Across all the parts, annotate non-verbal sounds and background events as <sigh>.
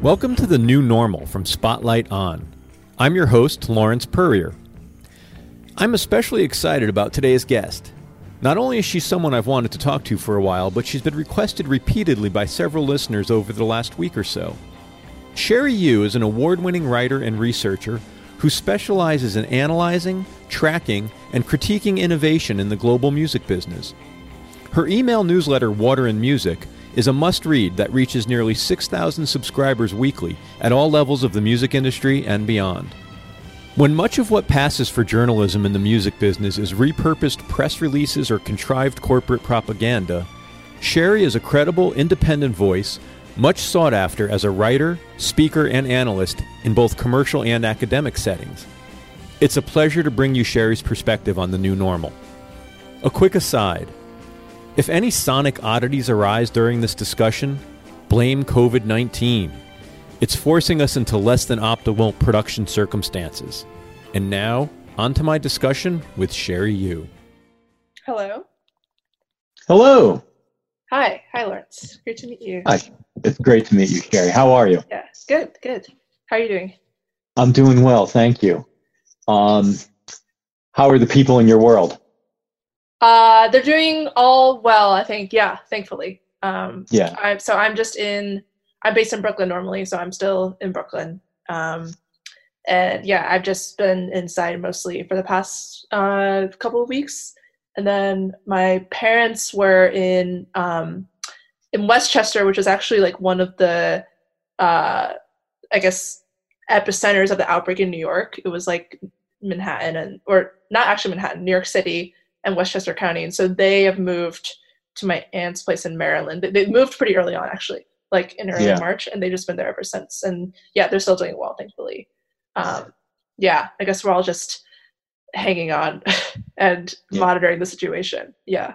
Welcome to the new normal from Spotlight On. I'm your host, Lawrence Peryer. I'm especially excited about today's guest. Not only is she someone I've wanted to talk to for a while, but she's been requested repeatedly by several listeners over the last week or so. Cherie Hu is an award winning writer and researcher who specializes in analyzing, tracking, and critiquing innovation in the global music business. Her email newsletter, Water and Music, is a must read that reaches nearly 6,000 subscribers weekly at all levels of the music industry and beyond. When much of what passes for journalism in the music business is repurposed press releases or contrived corporate propaganda, Cherie is a credible, independent voice, much sought after as a writer, speaker, and analyst in both commercial and academic settings. It's a pleasure to bring you Cherie's perspective on the new normal. A quick aside if any sonic oddities arise during this discussion, blame COVID 19. It's forcing us into less than optimal production circumstances. And now, on to my discussion with Cherie Hu. Hello. Hello. Hi. Hi, Lawrence. Great to meet you. Hi. It's great to meet you, Cherie. How are you? Yeah, good, good. How are you doing? I'm doing well, thank you. Um, how are the people in your world? Uh, they're doing all well, I think. Yeah, thankfully. Um, yeah. I'm, so I'm just in. I'm based in Brooklyn normally, so I'm still in Brooklyn. Um, and yeah, I've just been inside mostly for the past uh, couple of weeks. And then my parents were in um, in Westchester, which is actually like one of the, uh, I guess, epicenters of the outbreak in New York. It was like Manhattan and or not actually Manhattan, New York City, and Westchester County. And so they have moved to my aunt's place in Maryland. They, moved pretty early on, actually, like in early yeah. March, and they've just been there ever since. And yeah, they're still doing well, thankfully. Um, yeah, I guess we're all just hanging on <laughs> and yeah. monitoring the situation. Yeah.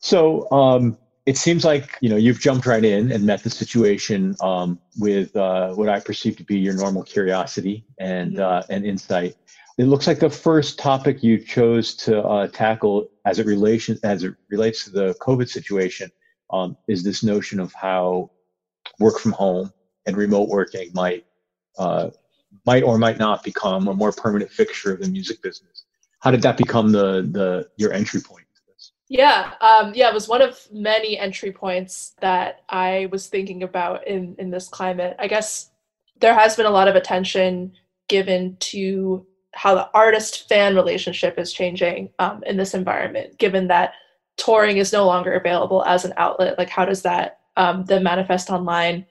So um, it seems like you know you've jumped right in and met the situation um, with uh, what I perceive to be your normal curiosity and mm-hmm. uh, and insight. It looks like the first topic you chose to uh, tackle as it relation as it relates to the COVID situation um, is this notion of how work from home and remote working might uh, might or might not become a more permanent fixture of the music business. How did that become the the your entry point? Yeah, um, yeah, it was one of many entry points that I was thinking about in in this climate. I guess there has been a lot of attention given to how the artist fan relationship is changing um, in this environment, given that touring is no longer available as an outlet. Like, how does that um, then manifest online?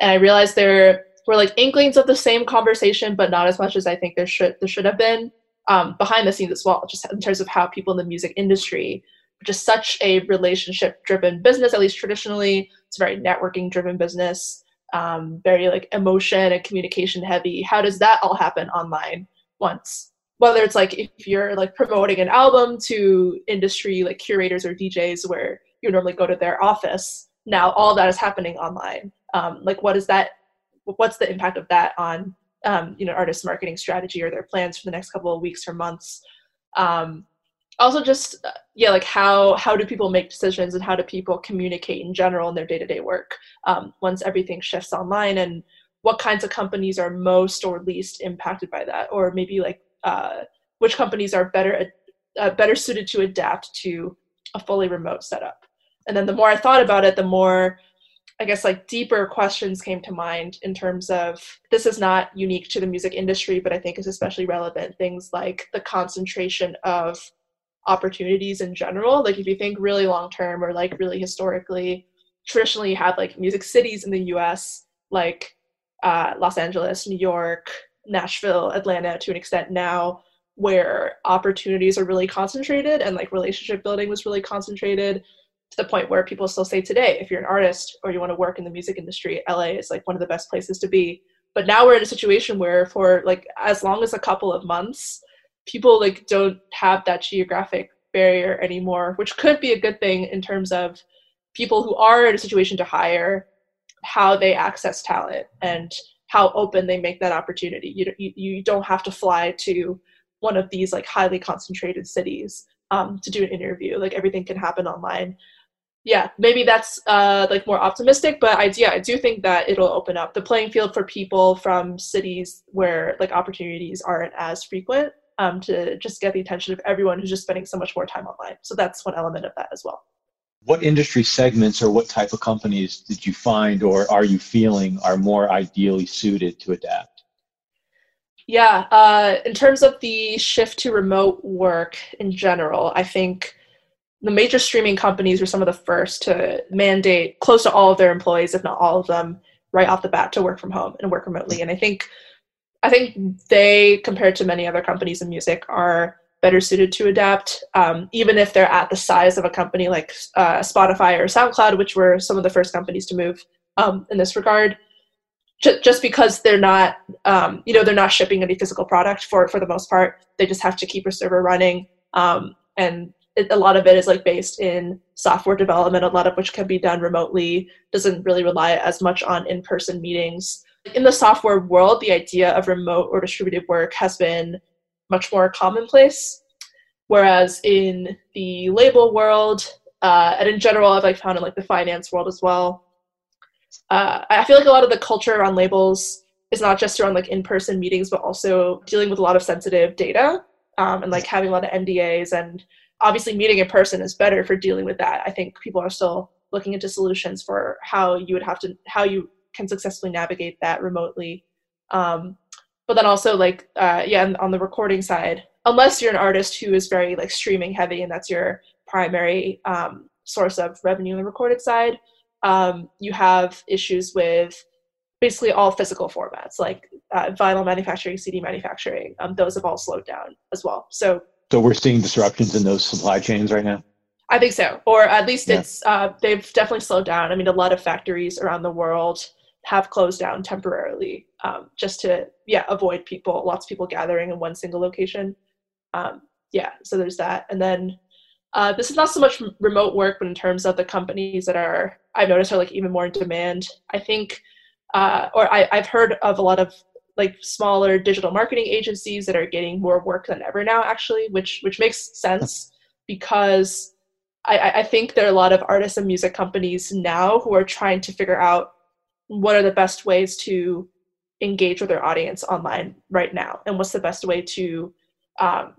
And I realized there were like inklings of the same conversation, but not as much as I think there should there should have been um, behind the scenes as well, just in terms of how people in the music industry, which is such a relationship driven business, at least traditionally, it's a very networking driven business. Um, very like emotion and communication heavy. How does that all happen online? once whether it's like if you're like promoting an album to industry like curators or djs where you normally go to their office now all that is happening online. Um, like what is that what's the impact of that on um, you know artist marketing strategy or their plans for the next couple of weeks or months? Um, also just uh, yeah like how how do people make decisions and how do people communicate in general in their day-to-day work um, once everything shifts online? And what kinds of companies are most or least impacted by that, or maybe like uh, which companies are better uh, better suited to adapt to a fully remote setup. And then the more I thought about it, the more I guess like deeper questions came to mind in terms of this is not unique to the music industry, but I think is especially relevant. Things like the concentration of opportunities in general. Like if you think really long term or like really historically, traditionally you had like music cities in the US, like uh, Los Angeles, New York, Nashville, Atlanta to an extent now, where opportunities are really concentrated and like relationship building was really concentrated to the point where people still say today, if you're an artist or you want to work in the music industry, LA is like one of the best places to be. But now we're in a situation where for like as long as a couple of months, people like don't have that geographic barrier anymore, which could be a good thing in terms of people who are in a situation to hire, how they access talent and how open they make that opportunity. You, you, you don't have to fly to one of these like highly concentrated cities um, to do an interview. Like everything can happen online. Yeah, maybe that's uh, like more optimistic, but I, yeah, I do think that it'll open up the playing field for people from cities where like opportunities aren't as frequent um, to just get the attention of everyone who's just spending so much more time online. So that's one element of that as well. What industry segments or what type of companies did you find or are you feeling are more ideally suited to adapt? Yeah, uh, in terms of the shift to remote work in general, I think the major streaming companies were some of the first to mandate close to all of their employees, if not all of them, right off the bat to work from home and work remotely. And I think, I think they, compared to many other companies in music, are better suited to adapt, um, even if they're at the size of a company like uh, Spotify or SoundCloud, which were some of the first companies to move um, in this regard just because they're not um, you know they're not shipping any physical product for for the most part they just have to keep a server running um, and it, a lot of it is like based in software development a lot of which can be done remotely doesn't really rely as much on in-person meetings in the software world the idea of remote or distributed work has been much more commonplace whereas in the label world uh, and in general i've like found in like the finance world as well uh, I feel like a lot of the culture around labels is not just around like in-person meetings, but also dealing with a lot of sensitive data um, and like having a lot of NDAs. And obviously, meeting in person is better for dealing with that. I think people are still looking into solutions for how you would have to how you can successfully navigate that remotely. Um, but then also like uh, yeah, on the recording side, unless you're an artist who is very like streaming heavy and that's your primary um, source of revenue on the recorded side um, you have issues with basically all physical formats like uh, vinyl manufacturing, CD manufacturing. Um, those have all slowed down as well. So, so we're seeing disruptions in those supply chains right now. I think so, or at least yeah. it's uh, they've definitely slowed down. I mean, a lot of factories around the world have closed down temporarily um, just to yeah avoid people, lots of people gathering in one single location. Um, yeah, so there's that, and then uh, this is not so much remote work, but in terms of the companies that are, I've noticed are like even more in demand. I think, uh, or I, I've heard of a lot of like smaller digital marketing agencies that are getting more work than ever now, actually, which which makes sense because I, I think there are a lot of artists and music companies now who are trying to figure out what are the best ways to engage with their audience online right now, and what's the best way to um,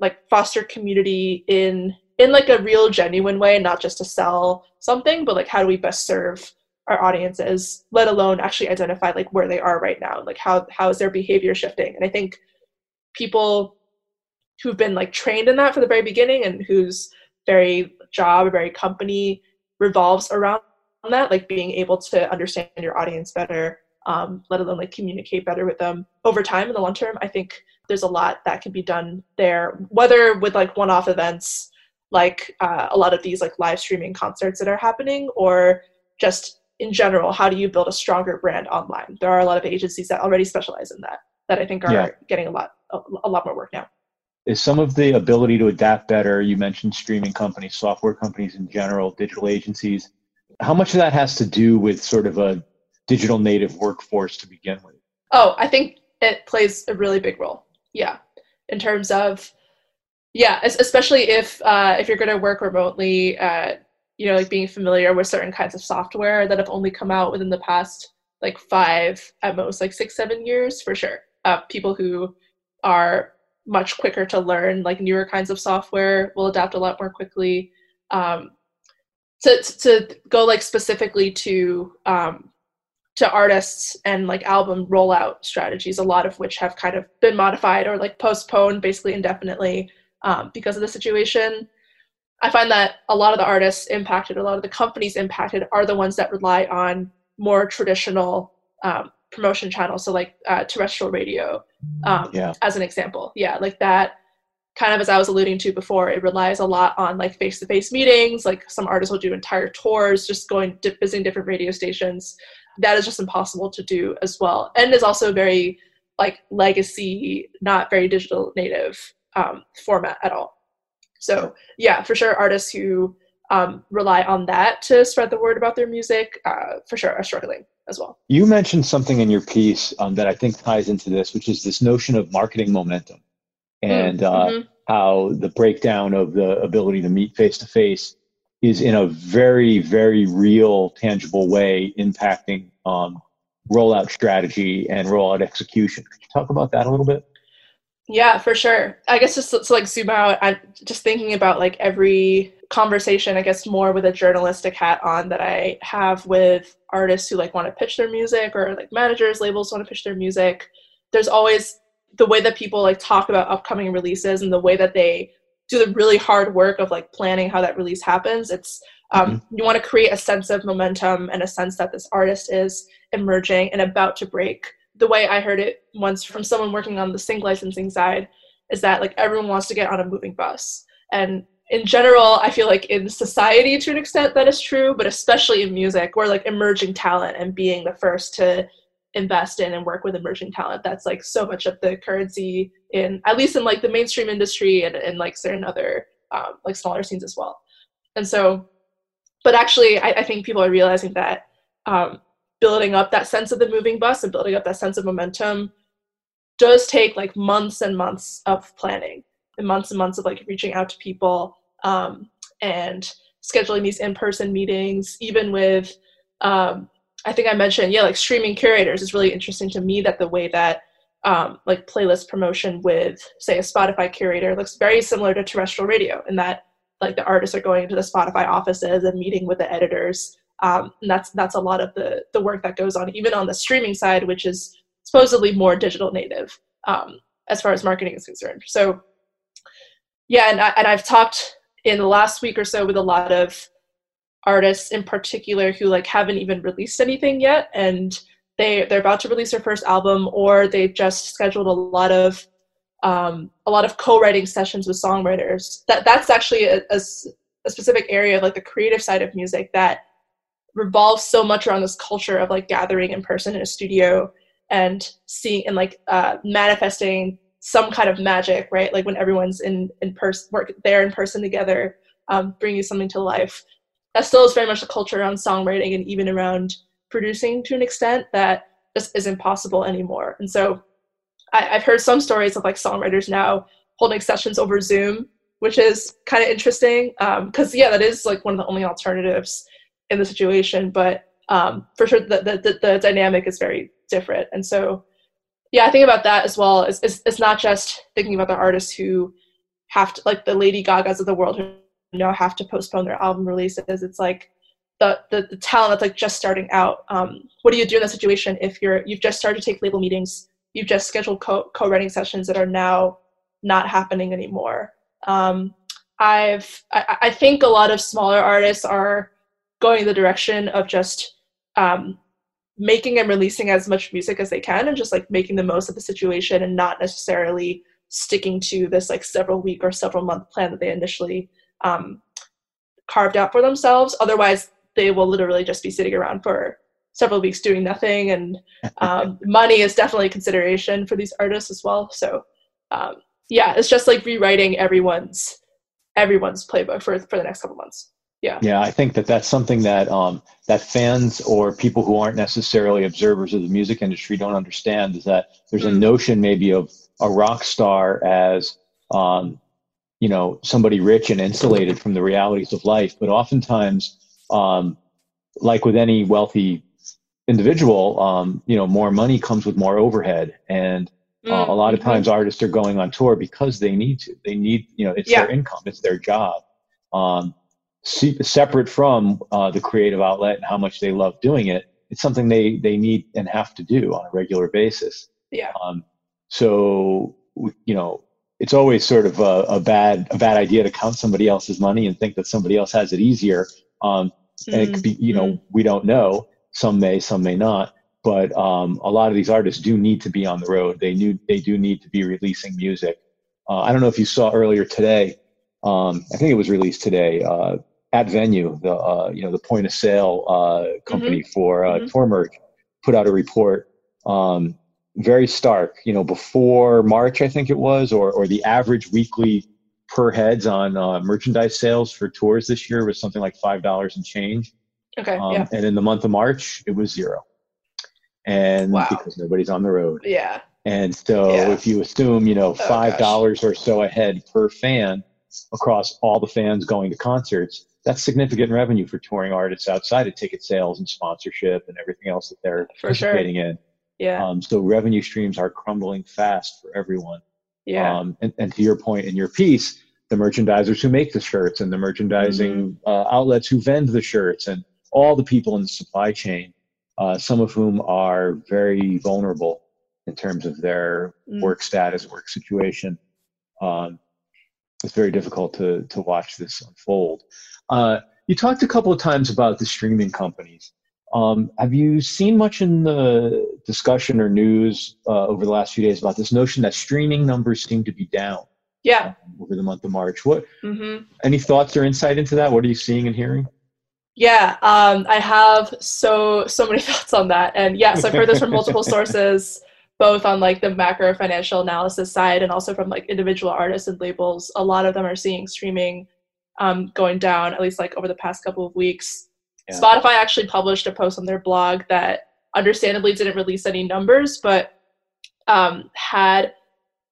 like foster community in in like a real genuine way not just to sell something but like how do we best serve our audiences let alone actually identify like where they are right now like how how is their behavior shifting? And i think people who've been like trained in that from the very beginning and whose very job or very company revolves around that like being able to understand your audience better um, let alone like communicate better with them over time in the long term i think there's a lot that can be done there whether with like one-off events like uh, a lot of these like live streaming concerts that are happening or just in general how do you build a stronger brand online? There are a lot of agencies that already specialize in that that i think are yeah. getting a lot a, a lot more work now. Is some of the ability to adapt better you mentioned streaming companies software companies in general digital agencies how much of that has to do with sort of a digital native workforce to begin with? Oh i think it plays a really big role yeah. In terms of yeah especially if uh, if you're going to work remotely uh, you know like being familiar with certain kinds of software that have only come out within the past like five at most like six seven years for sure uh, people who are much quicker to learn like newer kinds of software will adapt a lot more quickly um, to, to go like specifically to um, to artists and like album rollout strategies a lot of which have kind of been modified or like postponed basically indefinitely um, because of the situation. I find that a lot of the artists impacted, a lot of the companies impacted, are the ones that rely on more traditional um, promotion channels, so like uh, terrestrial radio, um, yeah. as an example. Yeah, like that. Kind of as I was alluding to before, it relies a lot on like face-to-face meetings. Like some artists will do entire tours, just going visiting different radio stations. That is just impossible to do as well, and is also very like legacy, not very digital native um, format at all. So yeah, for sure, artists who um, rely on that to spread the word about their music, uh, for sure, are struggling as well. You mentioned something in your piece um, that I think ties into this, which is this notion of marketing momentum and uh, mm-hmm. how the breakdown of the ability to meet face to face is in a very, very real, tangible way impacting um, rollout strategy and rollout execution. Could you talk about that a little bit? Yeah, for sure. I guess just to, to like zoom out, I'm just thinking about like every conversation, I guess more with a journalistic hat on that I have with artists who like want to pitch their music or like managers, labels want to pitch their music. There's always the way that people like talk about upcoming releases and the way that they do the really hard work of like planning how that release happens. It's um, mm-hmm. you want to create a sense of momentum and a sense that this artist is emerging and about to break the way I heard it once from someone working on the sync licensing side is that like everyone wants to get on a moving bus. And in general, I feel like in society to an extent that is true, but especially in music, we're like emerging talent and being the first to invest in and work with emerging talent. That's like so much of the currency in at least in like the mainstream industry and, and like certain other um, like smaller scenes as well. And so, but actually, I, I think people are realizing that um, building up that sense of the moving bus and building up that sense of momentum does take like months and months of planning and months and months of like reaching out to people um, and scheduling these in-person meetings even with um, i think i mentioned yeah like streaming curators. Is really interesting to me that the way that um, like playlist promotion with say a spotify curator looks very similar to terrestrial radio in that like the artists are going into the spotify offices and meeting with the editors um, and that's that's a lot of the the work that goes on, even on the streaming side, which is supposedly more digital native um, as far as marketing is concerned. So, yeah, and I, and I've talked in the last week or so with a lot of artists in particular who like haven't even released anything yet, and they they're about to release their first album, or they just scheduled a lot of um, a lot of co-writing sessions with songwriters. That that's actually a, a, a specific area of like the creative side of music that revolves so much around this culture of like gathering in person in a studio and seeing and like uh, manifesting some kind of magic, right? Like when everyone's in in person, work there in person together, um, bringing something to life. That still is very much the culture around songwriting and even around producing to an extent that just isn't possible anymore. And so, I, I've heard some stories of like songwriters now holding sessions over Zoom, which is kind of interesting because um, yeah, that is like one of the only alternatives in the situation, but um, for sure the, the, the, dynamic is very different. And so, yeah, I think about that as well. It's, it's, it's not just thinking about the artists who have to, like the Lady Gagas of the world who now have to postpone their album releases. It's like the, the, the talent that's like just starting out. Um, what do you do in that situation if you're, you've just started to take label meetings, you've just scheduled co- co-writing sessions that are now not happening anymore? Um, I've, I, I think a lot of smaller artists are going in the direction of just um, making and releasing as much music as they can and just like making the most of the situation and not necessarily sticking to this like several week or several month plan that they initially um, carved out for themselves. Otherwise they will literally just be sitting around for several weeks doing nothing and <laughs> um, money is definitely a consideration for these artists as well. So um, yeah it's just like rewriting everyone's everyone's playbook for for the next couple months yeah yeah i think that that's something that um that fans or people who aren't necessarily observers of the music industry don't understand is that there's mm. a notion maybe of a rock star as um you know somebody rich and insulated from the realities of life but oftentimes um like with any wealthy individual um you know more money comes with more overhead and uh, mm. a lot of mm-hmm. times artists are going on tour because they need to they need you know it's yeah. their income it's their job um separate from uh, the creative outlet and how much they love doing it, it's something they they need and have to do on a regular basis. Yeah. Um, so you know, it's always sort of a, a, bad a bad idea to count somebody else's money and think that somebody else has it easier. Um, mm-hmm. And it could be, you know, mm-hmm. we don't know. Some may, some may not. But um, a lot of these artists do need to be on the road. They knew they do need to be releasing music. Uh, I don't know if you saw earlier today. Um, I think it was released today. Uh, AtVenu, the uh, you know the point of sale uh, company mm-hmm. for uh, mm-hmm. tour merch, put out a report um, very stark. You know, before March, I think it was, or or the average weekly per heads on uh, merchandise sales for tours this year was something like five dollars and change. Okay. Um, yeah. And in the month of March, it was zero. And wow. because nobody's on the road. Yeah. And so yeah. if you assume, you know, five dollars oh, or so a head per fan across all the fans going to concerts, that's significant revenue for touring artists outside of ticket sales and sponsorship and everything else that they're for participating sure. in. Yeah. Um, so revenue streams are crumbling fast for everyone. Yeah. Um, and, and to your point in your piece, the merchandisers who make the shirts and the merchandising mm-hmm. uh, outlets who vend the shirts and all the people in the supply chain, uh, some of whom are very vulnerable in terms of their mm. work status, work situation. Um, it's very difficult to to watch this unfold. Uh, you talked a couple of times about the streaming companies. Um, have you seen much in the discussion or news uh, over the last few days about this notion that streaming numbers seem to be down? Yeah. Over the month of March, what? Mm-hmm. Any thoughts or insight into that? What are you seeing and hearing? Yeah, um, I have so so many <laughs> thoughts on that, and yes, I've heard this from multiple <laughs> sources both on like the macro financial analysis side and also from like individual artists and labels a lot of them are seeing streaming um, going down at least like over the past couple of weeks. Yeah. spotify actually published a post on their blog that understandably didn't release any numbers but um, had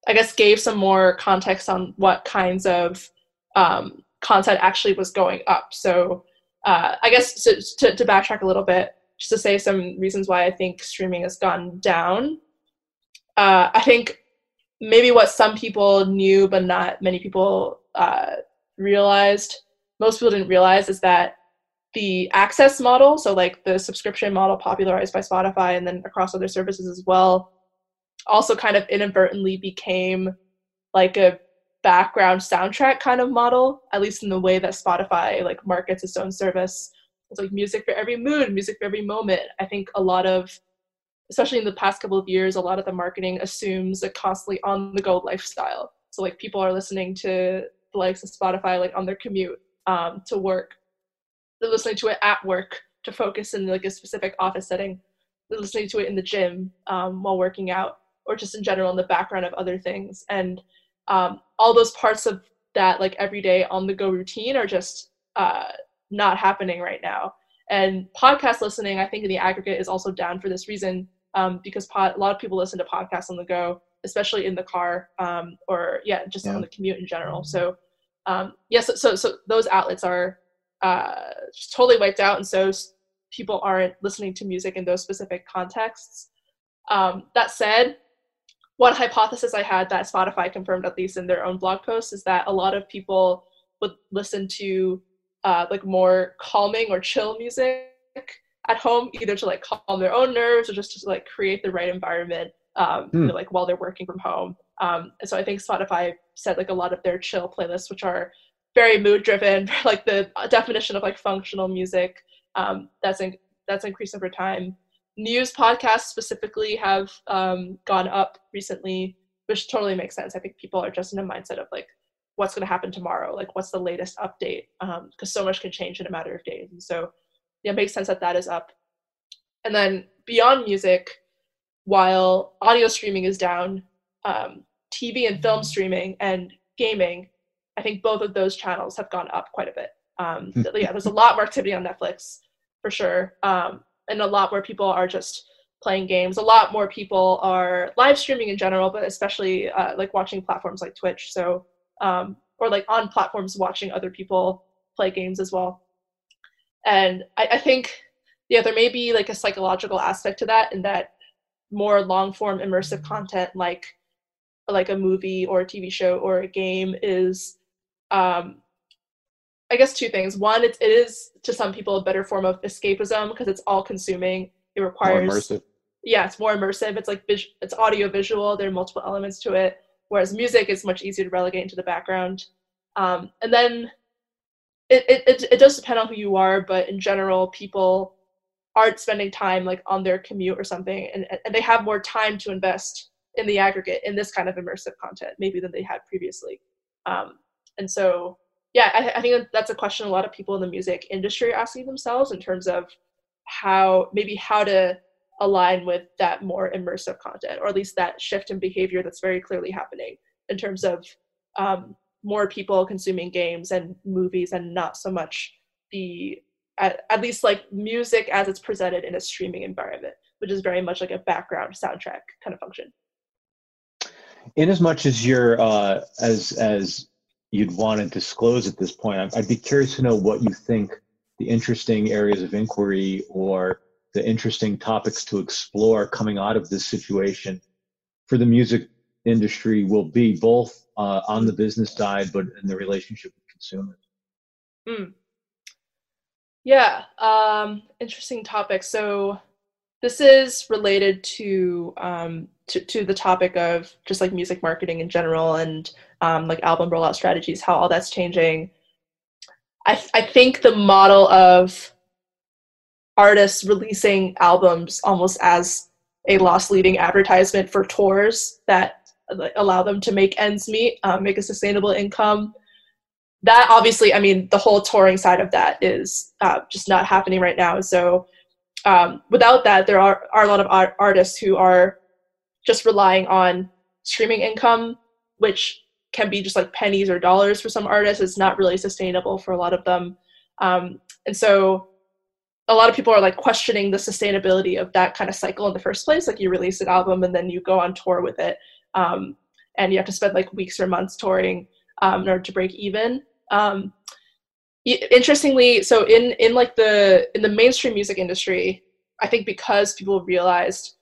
i guess gave some more context on what kinds of um, content actually was going up. So uh, i guess to, to, to backtrack a little bit just to say some reasons why i think streaming has gone down. Uh, I think maybe what some people knew but not many people uh, realized, most people didn't realize, is that the access model, so like the subscription model popularized by Spotify and then across other services as well, also kind of inadvertently became like a background soundtrack kind of model, at least in the way that Spotify like markets its own service. It's like music for every mood, music for every moment. I think a lot of especially in the past couple of years, a lot of the marketing assumes a constantly on the go lifestyle. So like people are listening to likes of Spotify like on their commute um, to work. They're listening to it at work to focus in like a specific office setting. They're listening to it in the gym um, while working out, or just in general in the background of other things. And um, all those parts of that like everyday on the go routine are just uh, not happening right now. And podcast listening, I think in the aggregate, is also down for this reason um, because pod, a lot of people listen to podcasts on the go, especially in the car um, or yeah, just yeah. on the commute in general. So um, yes, yeah, so, so, so those outlets are uh, just totally wiped out, and so people aren't listening to music in those specific contexts. Um, that said, one hypothesis I had that Spotify confirmed, at least in their own blog post, is that a lot of people would listen to uh, like more calming or chill music at home either to like calm their own nerves or just to like create the right environment um, hmm. like while they're working from home. Um, and so i think spotify said like a lot of their chill playlists which are very mood driven <laughs> like the definition of like functional music um, that's in, that's increased over time. News podcasts specifically have um, gone up recently which totally makes sense. I think people are just in a mindset of like what's going to happen tomorrow? Like what's the latest update? Because um, so much can change in a matter of days. And so yeah, it makes sense that that is up. And then beyond music, while audio streaming is down, um, TV and film streaming and gaming, I think both of those channels have gone up quite a bit. Um, yeah, there's a lot more activity on Netflix for sure, um, and a lot more people are just playing games. A lot more people are live streaming in general, but especially uh, like watching platforms like Twitch. So, um, or like on platforms watching other people play games as well and I, I think yeah there may be like a psychological aspect to that in that more long form immersive content like like a movie or a tv show or a game is um i guess two things. One it, it is to some people a better form of escapism because it's all consuming. It requires more immersive. yeah it's more immersive. It's like vis- it's audio visual there are multiple elements to it whereas music is much easier to relegate into the background. Um, and then it, it, it does depend on who you are, but in general, people aren't spending time like on their commute or something, and, and they have more time to invest in the aggregate in this kind of immersive content maybe than they had previously. Um, and so, yeah, I, I think that's a question a lot of people in the music industry are asking themselves in terms of how maybe how to align with that more immersive content, or at least that shift in behavior that's very clearly happening in terms of um, more people consuming games and movies, and not so much the at, at least like music as it's presented in a streaming environment, which is very much like a background soundtrack kind of function. In as much as you're uh, as as you'd want to disclose at this point, I'd be curious to know what you think the interesting areas of inquiry or the interesting topics to explore coming out of this situation for the music industry will be both uh, on the business side but in the relationship with consumers mm. Yeah um, interesting topic so this is related to, um, to, to the topic of just like music marketing in general and um, like album rollout strategies how all that's changing I, I think the model of artists releasing albums almost as a loss leading advertisement for tours that allow them to make ends meet, um, make a sustainable income. That obviously, I mean, the whole touring side of that is uh, just not happening right now. So um, without that, there are, are a lot of art- artists who are just relying on streaming income, which can be just like pennies or dollars for some artists. It's not really sustainable for a lot of them. Um, and so a lot of people are like questioning the sustainability of that kind of cycle in the first place. Like you release an album and then you go on tour with it, um, and you have to spend like weeks or months touring um, in order to break even. Um, interestingly, so in in like the in the mainstream music industry, I think because people realized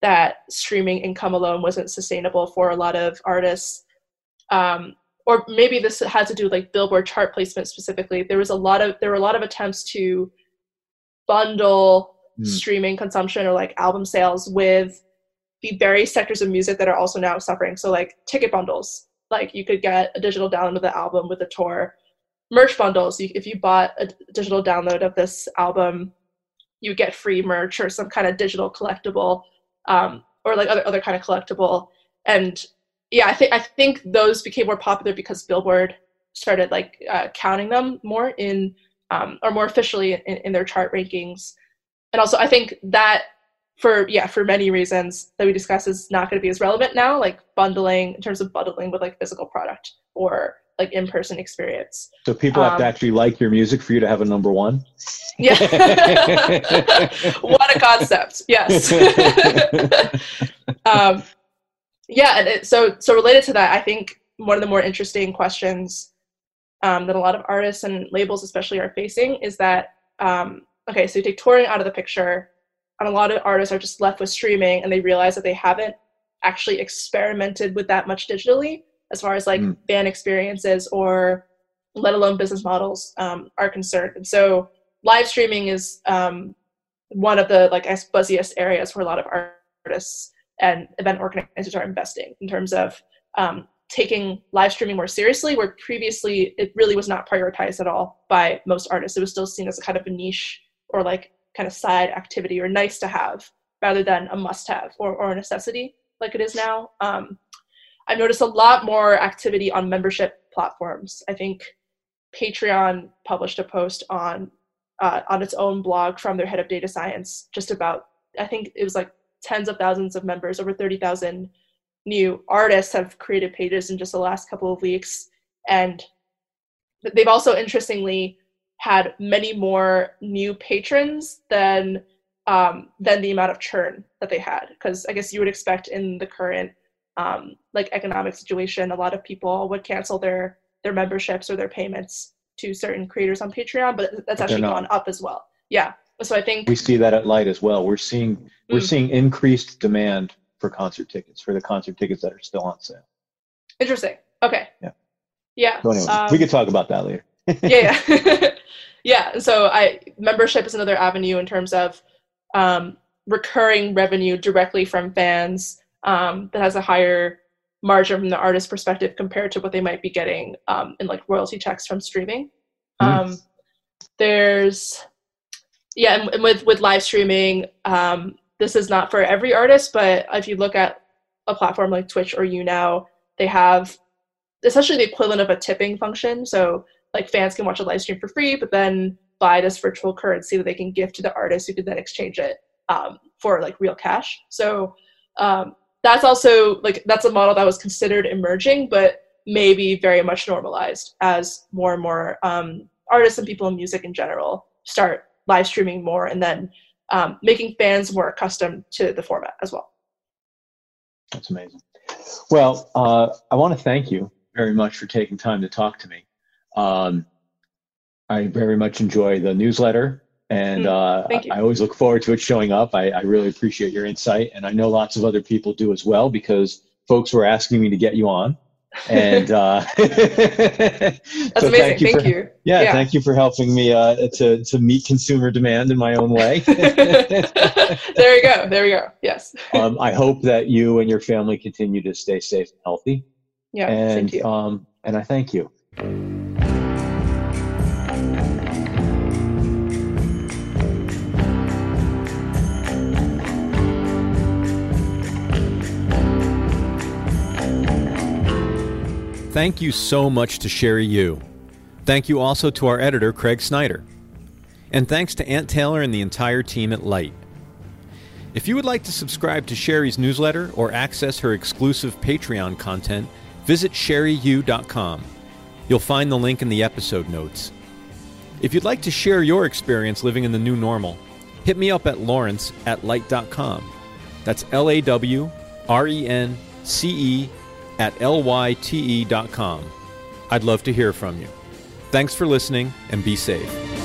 that streaming income alone wasn't sustainable for a lot of artists. Um, or maybe this had to do with like billboard chart placement specifically there was a lot of there were a lot of attempts to bundle mm. streaming consumption or like album sales with the various sectors of music that are also now suffering. So like ticket bundles, like you could get a digital download of the album with a tour. Merch bundles, you, if you bought a digital download of this album, you get free merch or some kind of digital collectible, um, or like other other kind of collectible. And yeah, I think I think those became more popular because Billboard started like uh, counting them more in um, or more officially in, in their chart rankings. And also, I think that for yeah for many reasons that we discuss is not going to be as relevant now like bundling in terms of bundling with like physical product or like in-person experience. So people have to um, actually like your music for you to have a number one? Yeah. <laughs> What a concept. Yes. <laughs> Um, yeah and it, so so related to that i think one of the more interesting questions um, that a lot of artists and labels especially are facing is that um, okay so you take touring out of the picture and a lot of artists are just left with streaming and they realize that they haven't actually experimented with that much digitally as far as like mm. fan experiences or let alone business models um, are concerned and so live streaming is um, one of the like buzziest areas where a lot of artists and event organizers are investing in terms of um, taking live streaming more seriously, where previously it really was not prioritized at all by most artists. It was still seen as a kind of a niche or like kind of side activity or nice to have rather than a must have or, or a necessity like it is now. Um, I've noticed a lot more activity on membership platforms. I think Patreon published a post on uh, on its own blog from their head of data science just about I think it was like tens of thousands of members, over 30,000 new artists have created pages in just the last couple of weeks and they've also interestingly had many more new patrons than um, than the amount of churn that they had because i guess you would expect in the current um, like economic situation a lot of people would cancel their their memberships or their payments to certain creators on patreon but that's actually gone up as well yeah so i think we see that at Lyte as well we're seeing we're mm. seeing increased demand for concert tickets for the concert tickets that are still on sale. Interesting. Okay. Yeah. Yeah. So anyway, um, we could talk about that later. Yeah. Yeah. <laughs> <laughs> yeah. So I membership is another avenue in terms of um, recurring revenue directly from fans um, that has a higher margin from the artist perspective compared to what they might be getting um, in like royalty checks from streaming. Mm. there's yeah, and, and, with with live streaming, um, this is not for every artist, but if you look at a platform like Twitch or YouNow, they have essentially the equivalent of a tipping function. So like fans can watch a live stream for free, but then buy this virtual currency that they can give to the artist who can then exchange it um, for like real cash. So um, that's also like that's a model that was considered emerging, but maybe very much normalized as more and more um, artists and people in music in general start live streaming more and then um, making fans more accustomed to the format as well. That's amazing. Well, uh, I want to thank you very much for taking time to talk to me. Um, I very much enjoy the newsletter, and uh, I always look forward to it showing up. I, I, really appreciate your insight, and I know lots of other people do as well because folks were asking me to get you on. And uh, <laughs> <laughs> that's so amazing. Thank, you, thank for, you. Yeah, yeah, thank you for helping me uh, to to meet consumer demand in my own way. <laughs> there you go. There we go. Yes. Um, I hope that you and your family continue to stay safe and healthy. Yeah. And um, and I thank you. Thank you so much to Cherie Hu. Thank you also to our editor, Craig Snyder. And thanks to Ant Taylor and the entire team at Lyte. If you would like to subscribe to Cherie's newsletter or access her exclusive Patreon content, visit sherryu.com. You'll find the link in the episode notes. If you'd like to share your experience living in the new normal, hit me up at lawrence at lyte.com. That's L A W R E N C E at lyte.com. I'd love to hear from you. Thanks for listening and be safe.